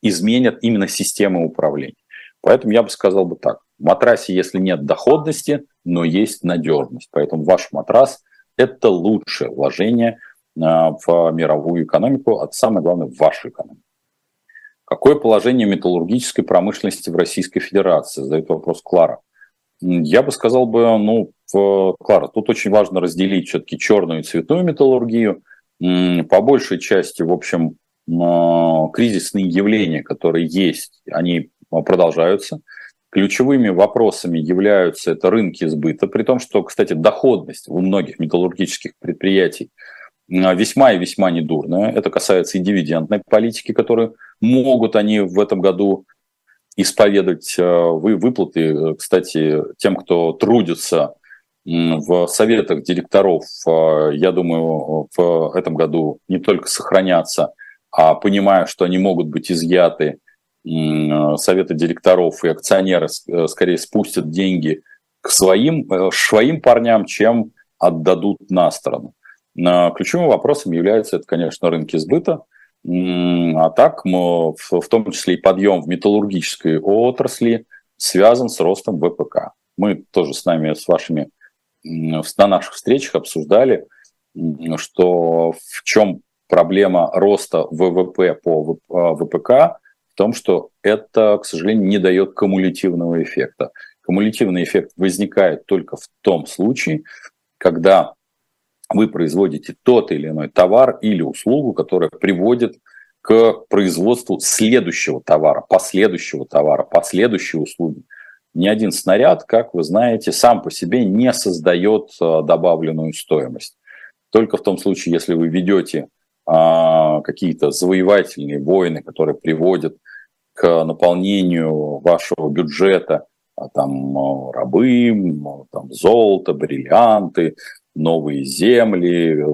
изменят именно систему управления. Поэтому я бы сказал бы так. В матрасе, если нет доходности, но есть надежность. Поэтому ваш матрас – это лучшее вложение в мировую экономику, а самое главное, в вашу экономику. Какое положение металлургической промышленности в Российской Федерации? Задает вопрос Клара. Я бы сказал бы, ну, Клара, тут очень важно разделить все-таки черную и цветную металлургию. По большей части, в общем, кризисные явления, которые есть, они продолжаются. Ключевыми вопросами являются это рынки сбыта, при том, что, кстати, доходность у многих металлургических предприятий – весьма и весьма недурная. Это касается и дивидендной политики, которую могут они в этом году исповедовать э, вы выплаты, кстати, тем, кто трудится в советах директоров, э, я думаю, в этом году не только сохранятся, а понимая, что они могут быть изъяты, советы директоров и акционеры э, скорее спустят деньги к своим, своим парням, чем отдадут на сторону. Ключевым вопросом является это, конечно, рынки сбыта, а так мы, в том числе и подъем в металлургической отрасли связан с ростом ВПК. Мы тоже с нами, с вашими на наших встречах обсуждали, что в чем проблема роста ВВП по ВПК, в том, что это, к сожалению, не дает кумулятивного эффекта. Кумулятивный эффект возникает только в том случае, когда вы производите тот или иной товар или услугу, которая приводит к производству следующего товара, последующего товара, последующей услуги. Ни один снаряд, как вы знаете, сам по себе не создает а, добавленную стоимость. Только в том случае, если вы ведете а, какие-то завоевательные войны, которые приводят к наполнению вашего бюджета, а, там рабы, там золото, бриллианты, новые земли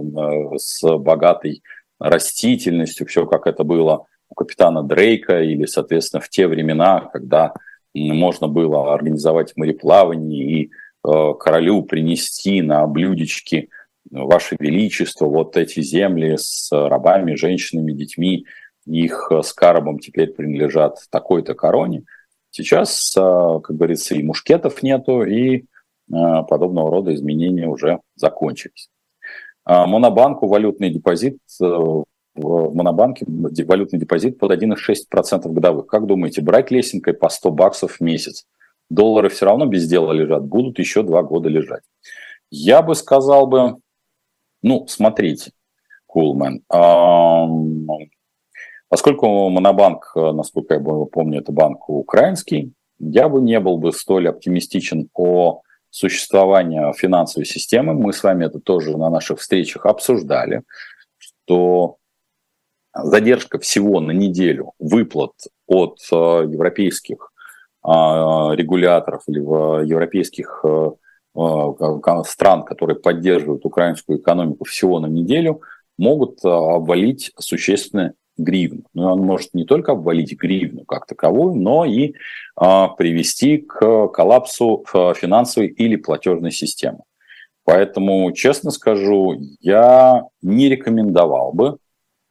с богатой растительностью, все как это было у капитана Дрейка или, соответственно, в те времена, когда можно было организовать мореплавание и королю принести на блюдечки Ваше Величество, вот эти земли с рабами, женщинами, детьми, их с Карабом теперь принадлежат такой-то короне. Сейчас, как говорится, и мушкетов нету, и подобного рода изменения уже закончились. Монобанку валютный депозит в Монобанке валютный депозит под 1,6% годовых. Как думаете, брать лесенкой по 100 баксов в месяц? Доллары все равно без дела лежат, будут еще два года лежать. Я бы сказал бы, ну, смотрите, Кулмен, поскольку Монобанк, насколько я помню, это банк украинский, я бы не был бы столь оптимистичен о существовании финансовой системы. Мы с вами это тоже на наших встречах обсуждали, что задержка всего на неделю выплат от э, европейских э, регуляторов или европейских э, стран, которые поддерживают украинскую экономику всего на неделю, могут обвалить существенно гривну. Но ну, он может не только обвалить гривну как таковую, но и привести к коллапсу финансовой или платежной системы. Поэтому, честно скажу, я не рекомендовал бы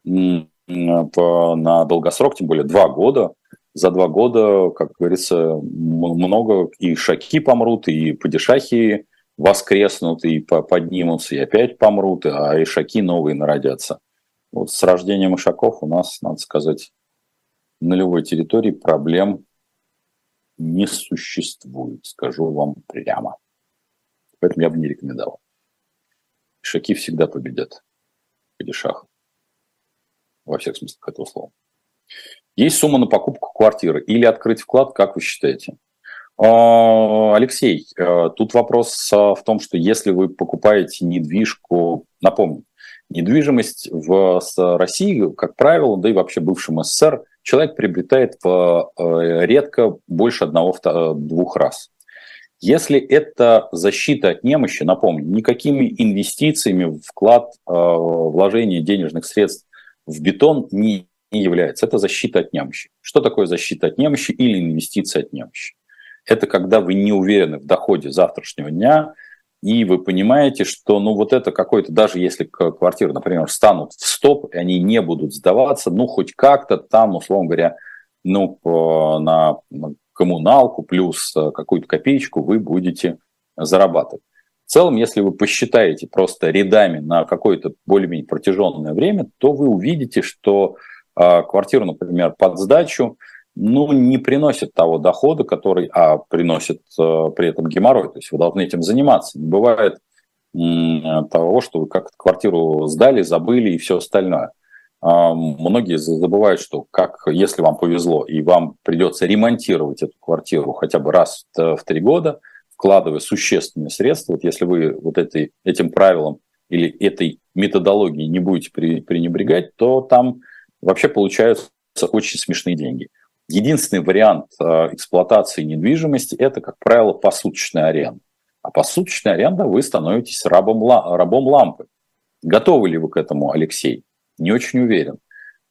на долгосрок, тем более два года. За два года, как говорится, много и шаки помрут, и падишахи воскреснут, и поднимутся, и опять помрут, а и шаки новые народятся. Вот с рождением ишаков у нас, надо сказать, на любой территории проблем не существует, скажу вам прямо. Поэтому я бы не рекомендовал. Ишаки всегда победят падишахов во всех смыслах этого слова. Есть сумма на покупку квартиры или открыть вклад, как вы считаете? А, Алексей, э, тут вопрос а, в том, что если вы покупаете недвижку, напомню, недвижимость в России, как правило, да и вообще бывшем СССР, человек приобретает э, редко больше одного-двух раз. Если это защита от немощи, напомню, никакими инвестициями вклад, э, вложение денежных средств в бетон не, не является. Это защита от немощи. Что такое защита от немощи или инвестиция от немощи? Это когда вы не уверены в доходе завтрашнего дня, и вы понимаете, что ну вот это какой-то, даже если квартиры, например, станут в стоп, и они не будут сдаваться, ну хоть как-то там, условно говоря, ну на коммуналку плюс э, какую-то копеечку вы будете зарабатывать. В целом, если вы посчитаете просто рядами на какое-то более-менее протяженное время, то вы увидите, что квартиру, например, под сдачу, ну, не приносит того дохода, который, а приносит э, при этом геморрой. То есть вы должны этим заниматься. Не бывает того, что вы как квартиру сдали, забыли и все остальное. Э, многие забывают, что как, если вам повезло и вам придется ремонтировать эту квартиру хотя бы раз в три года – вкладывая существенные средства, вот если вы вот этой, этим правилом или этой методологией не будете при, пренебрегать, то там вообще получаются очень смешные деньги. Единственный вариант э, эксплуатации недвижимости – это, как правило, посуточная аренда. А посуточная аренда вы становитесь рабом, рабом лампы. Готовы ли вы к этому, Алексей? Не очень уверен.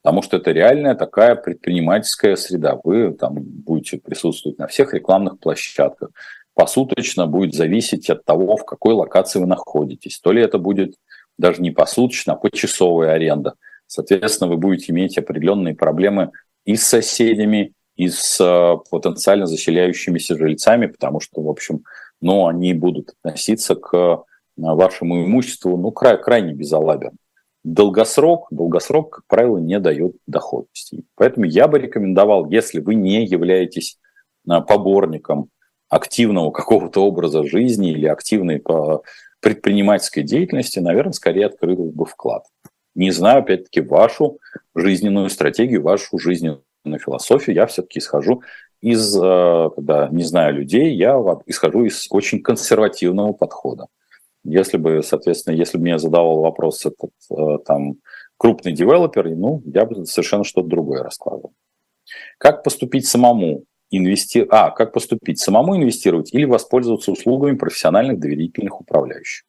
Потому что это реальная такая предпринимательская среда. Вы там будете присутствовать на всех рекламных площадках, посуточно будет зависеть от того, в какой локации вы находитесь. То ли это будет даже не посуточно, а почасовая аренда. Соответственно, вы будете иметь определенные проблемы и с соседями, и с э, потенциально заселяющимися жильцами, потому что, в общем, ну, они будут относиться к э, вашему имуществу ну, край, крайне безалаберно. Долгосрок, долгосрок, как правило, не дает доходности. Поэтому я бы рекомендовал, если вы не являетесь э, поборником активного какого-то образа жизни или активной предпринимательской деятельности, наверное, скорее открыл бы вклад. Не знаю, опять-таки, вашу жизненную стратегию, вашу жизненную философию. Я все-таки исхожу из, э, когда не знаю людей, я исхожу из очень консервативного подхода. Если бы, соответственно, если бы мне задавал вопрос этот э, там крупный девелопер, ну, я бы совершенно что-то другое раскладывал. Как поступить самому? инвести... А, как поступить? Самому инвестировать или воспользоваться услугами профессиональных доверительных управляющих?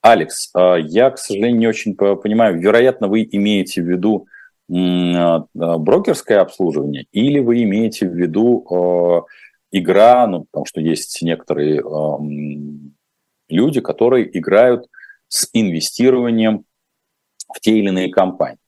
Алекс, а, я, к сожалению, не очень понимаю, вероятно, вы имеете в виду а, брокерское обслуживание или вы имеете в виду игра, ну, потому что есть некоторые люди, которые играют с инвестированием в те или иные компании.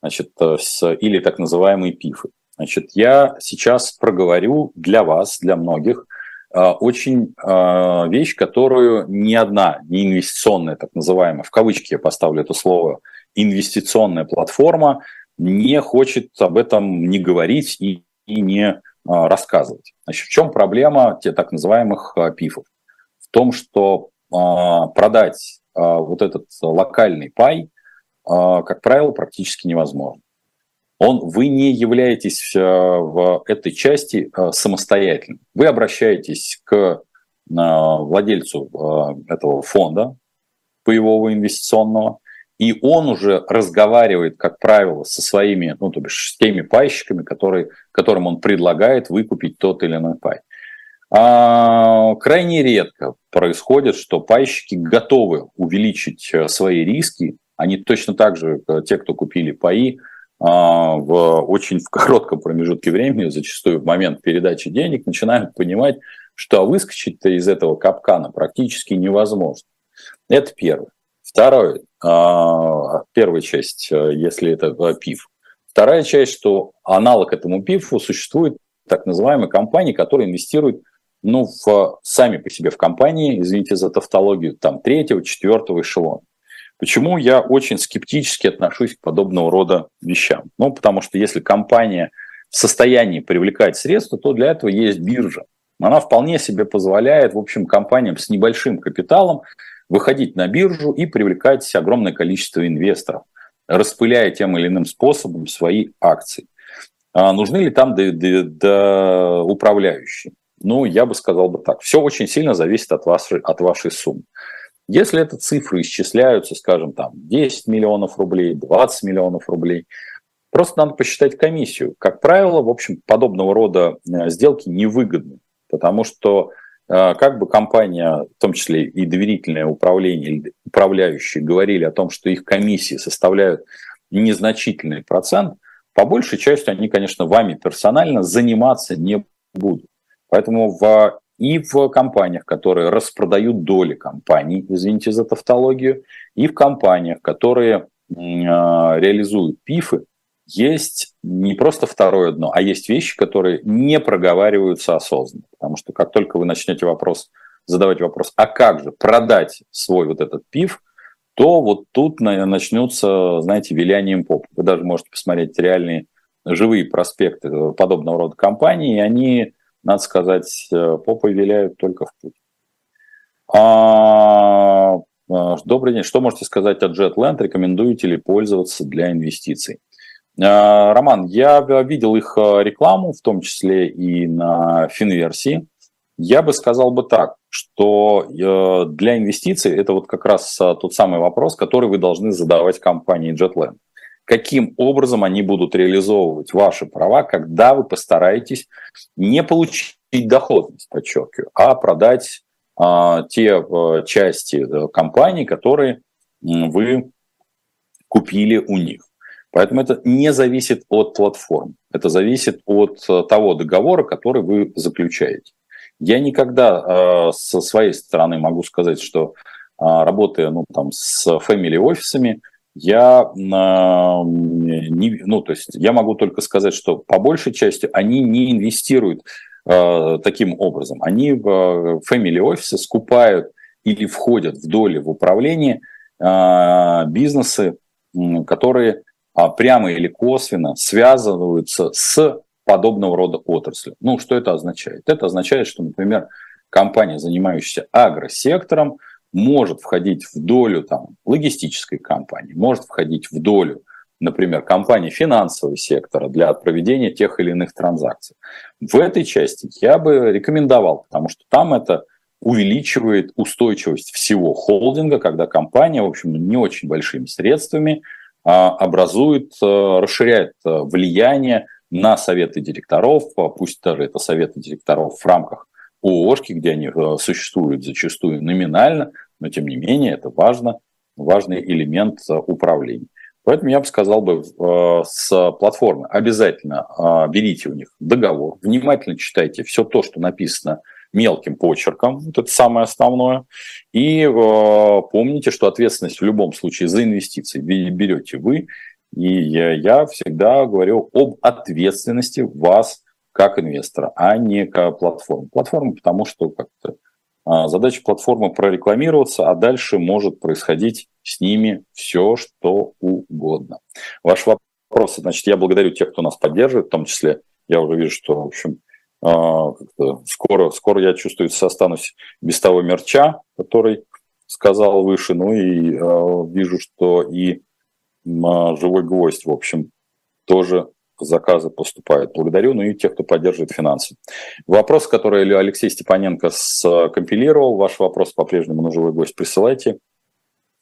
Значит, э, с, или так называемые пифы. Значит, я сейчас проговорю для вас, для многих, очень э, вещь, которую ни одна, не инвестиционная, так называемая, в кавычки я поставлю это слово, инвестиционная платформа не хочет об этом не говорить и, и не рассказывать. Значит, в чем проблема те так называемых пифов? В том, что продать вот этот локальный пай, как правило, практически невозможно он, вы не являетесь э, в этой части э, самостоятельным. Вы обращаетесь к э, владельцу этого фонда боевого инвестиционного, и он уже разговаривает, как правило, со своими, ну, то бишь, с теми пайщиками, которые, которым он предлагает выкупить тот или иной пай. А, крайне редко происходит, что пайщики готовы увеличить свои риски. Они точно так же, те, кто купили паи, в очень в коротком промежутке времени, зачастую в момент передачи денег, начинают понимать, что выскочить-то из этого капкана практически невозможно. Это первое. Второе, а, первая часть, э, если это э, ПИФ. Вторая часть, что аналог этому ПИФу существует так называемые компании, которые инвестируют ну, в, сами по себе в компании, извините за тавтологию, там третьего, четвертого эшелона. Почему я очень скептически отношусь к подобного рода вещам? Ну, потому что если компания в состоянии привлекать средства, то для этого есть биржа. Она вполне себе позволяет, в общем, компаниям с небольшим капиталом выходить на биржу и привлекать огромное количество инвесторов, распыляя тем или иным способом свои акции. А нужны ли там до, до, до управляющие? Ну, я бы сказал бы так. Все очень сильно зависит от вашей, от вашей суммы. Если это цифры исчисляются, скажем, там 10 миллионов рублей, 20 миллионов рублей, просто надо посчитать комиссию. Как правило, в общем, подобного рода э, сделки невыгодны, потому что э, как бы компания, в том числе и доверительное управление, управляющие говорили о том, что их комиссии составляют незначительный процент, по большей части они, конечно, вами персонально заниматься не будут. Поэтому в и в компаниях, которые распродают доли компаний, извините за тавтологию, и в компаниях, которые а, реализуют пифы, есть не просто второе дно, а есть вещи, которые не проговариваются осознанно. Потому что как только вы начнете вопрос, задавать вопрос, а как же продать свой вот этот пиф, то вот тут начнется, знаете, вилянием поп. Вы даже можете посмотреть реальные живые проспекты подобного рода компаний, и они надо сказать, э, попой виляют только в путь. А, а, добрый день. Что можете сказать о JetLand? Рекомендуете ли пользоваться для инвестиций? А, Роман, я видел их э, рекламу, в том числе и на финверсии. Я бы сказал бы так, что э, для инвестиций это вот как раз тот самый вопрос, который вы должны задавать компании JetLand каким образом они будут реализовывать ваши права, когда вы постараетесь не получить доходность, подчеркиваю, а продать а, те а, части а, компаний, которые вы купили у них. Поэтому это не зависит от платформ, это зависит от а, того договора, который вы заключаете. Я никогда э, со своей стороны могу сказать, что э, работая ну, там, с family офисами, я, не, ну, то есть я могу только сказать, что по большей части они не инвестируют э, таким образом. Они в family офисы скупают или входят в доли в управление э, бизнесы, которые э, прямо или косвенно связываются с подобного рода отраслью. Ну, что это означает? Это означает, что, например, компания, занимающаяся агросектором, может входить в долю там, логистической компании, может входить в долю, например, компании финансового сектора для проведения тех или иных транзакций. В этой части я бы рекомендовал, потому что там это увеличивает устойчивость всего холдинга, когда компания, в общем, не очень большими средствами а, образует, а, расширяет а, влияние на советы директоров, пусть даже это советы директоров в рамках ООшки, где они э, существуют зачастую номинально, но тем не менее это важно, важный элемент э, управления. Поэтому я бы сказал бы с платформы обязательно берите у них договор, внимательно читайте все то, что написано мелким почерком, вот это самое основное. И помните, что ответственность в любом случае за инвестиции берете вы. И я всегда говорю об ответственности вас как инвестора, а не как платформы. Платформа, потому что как-то а, задача платформы прорекламироваться, а дальше может происходить с ними все, что угодно. Ваш вопрос, значит, я благодарю тех, кто нас поддерживает, в том числе я уже вижу, что, в общем, а, скоро, скоро я чувствую, останусь без того мерча, который сказал выше, ну и э, вижу, что и живой гвоздь, в общем, тоже заказы поступают. Благодарю, ну и тех, кто поддерживает финансы. Вопрос, который Алексей Степаненко скомпилировал, ваш вопрос по-прежнему на живой гость присылайте.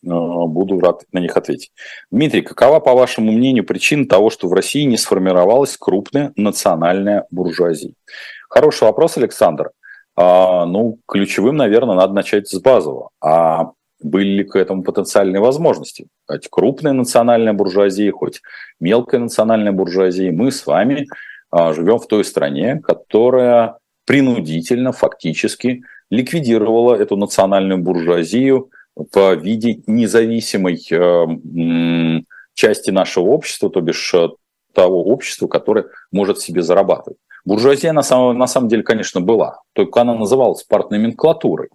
Э, буду рад на них ответить. Дмитрий, какова, по вашему мнению, причина того, что в России не сформировалась крупная национальная буржуазия? Хороший вопрос, Александр. А, ну, ключевым, наверное, надо начать с базового. А были ли к этому потенциальные возможности. Хоть крупная национальная буржуазия, хоть мелкая национальная буржуазия, мы с вами а, живем в той стране, которая принудительно, фактически ликвидировала эту национальную буржуазию в виде независимой э, части нашего общества, то бишь э, того общества, которое может себе зарабатывать. Буржуазия на самом, на самом деле, конечно, была, только она называлась партноменклатурой.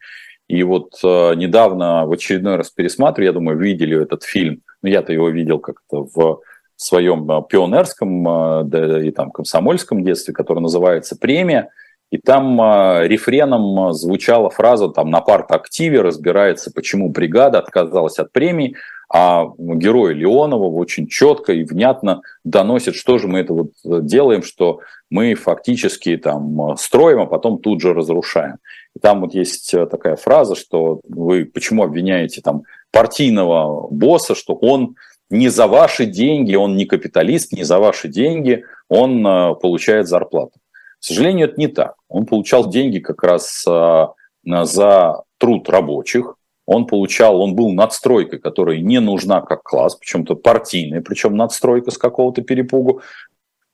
И вот э, недавно в очередной раз пересматриваю, я думаю, видели этот фильм, ну я-то его видел как-то в своем э, пионерском э, да, и там комсомольском детстве, который называется «Премия», и там э, рефреном звучала фраза там на парт-активе разбирается, почему бригада отказалась от премии, а герой Леонова очень четко и внятно доносит, что же мы это вот делаем, что мы фактически там строим, а потом тут же разрушаем. И там вот есть такая фраза, что вы почему обвиняете там партийного босса, что он не за ваши деньги, он не капиталист, не за ваши деньги, он э, получает зарплату. К сожалению, это не так. Он получал деньги как раз э, за труд рабочих, он получал, он был надстройкой, которая не нужна как класс, причем-то партийная, причем надстройка с какого-то перепугу.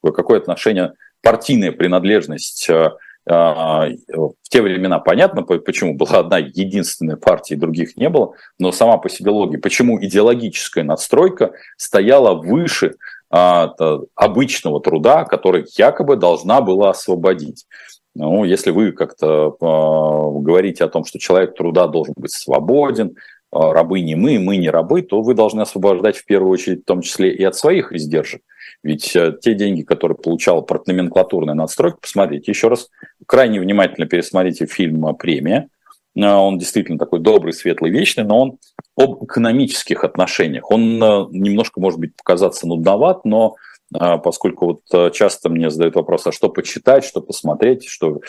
Какое отношение партийная принадлежность э, э, в те времена понятно, почему была одна единственная партия, других не было, но сама по себе логика, почему идеологическая надстройка стояла выше а, обычного труда, который якобы должна была освободить. Ну, если вы как-то э, говорите о том, что человек труда должен быть свободен, э, рабы не мы, мы не рабы, то вы должны освобождать в первую очередь в том числе и от своих издержек. Ведь э, те деньги, которые получала партноменклатурная надстройка, посмотрите еще раз, крайне внимательно пересмотрите фильм «Премия», он действительно такой добрый, светлый, вечный, но он об экономических отношениях. Он немножко, может быть, показаться нудноват, но поскольку вот э, часто мне задают вопрос, а что почитать, что посмотреть, что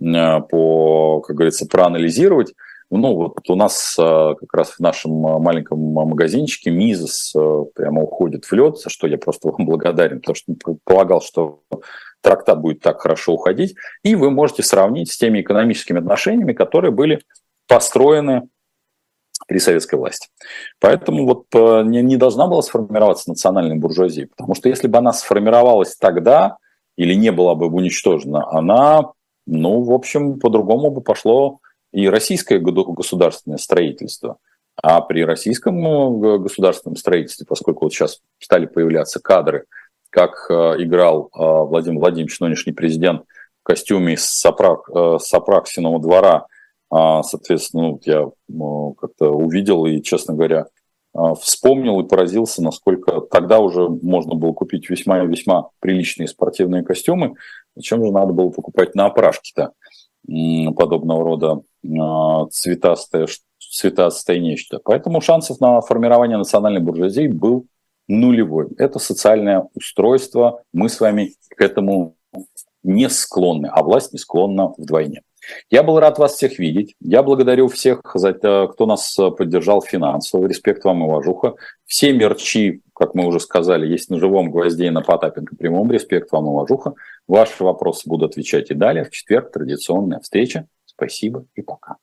э, по, как говорится, проанализировать. Ну, вот у нас э, как раз в нашем маленьком магазинчике Мизес прямо уходит в лед, за что я просто вам благодарен, потому что полагал, что трактат будет так хорошо уходить. И вы можете сравнить с теми экономическими отношениями, которые были построены при советской власти. Поэтому вот э, не, не должна была сформироваться национальная буржуазия, потому что если бы она сформировалась тогда или не была бы уничтожена, она, ну, в общем, по-другому бы пошло и российское государственное строительство. А при российском э, государственном строительстве, поскольку вот сейчас стали появляться кадры, как э, играл Владимир Владимирович, нынешний президент, в костюме с, Сапрак, с двора соответственно, я ну, как-то увидел и, честно говоря, а, вспомнил и поразился, насколько тогда уже можно было купить весьма-весьма приличные спортивные костюмы. Зачем же надо было покупать на опрашке-то подобного рода а, цветастое, цветастое нечто. Поэтому шансов на формирование национальной буржуазии был нулевой. Это социальное устройство. Мы с вами к этому не склонны, а власть не склонна вдвойне. Я был рад вас всех видеть. Я благодарю всех, за кто нас э, поддержал финансово. Респект вам и уважуха. Все мерчи, как мы уже сказали, есть на живом гвозде и на Потапенко прямом. Респект вам и уважуха. Ваши вопросы буду отвечать и далее. В четверг традиционная встреча. Спасибо и пока.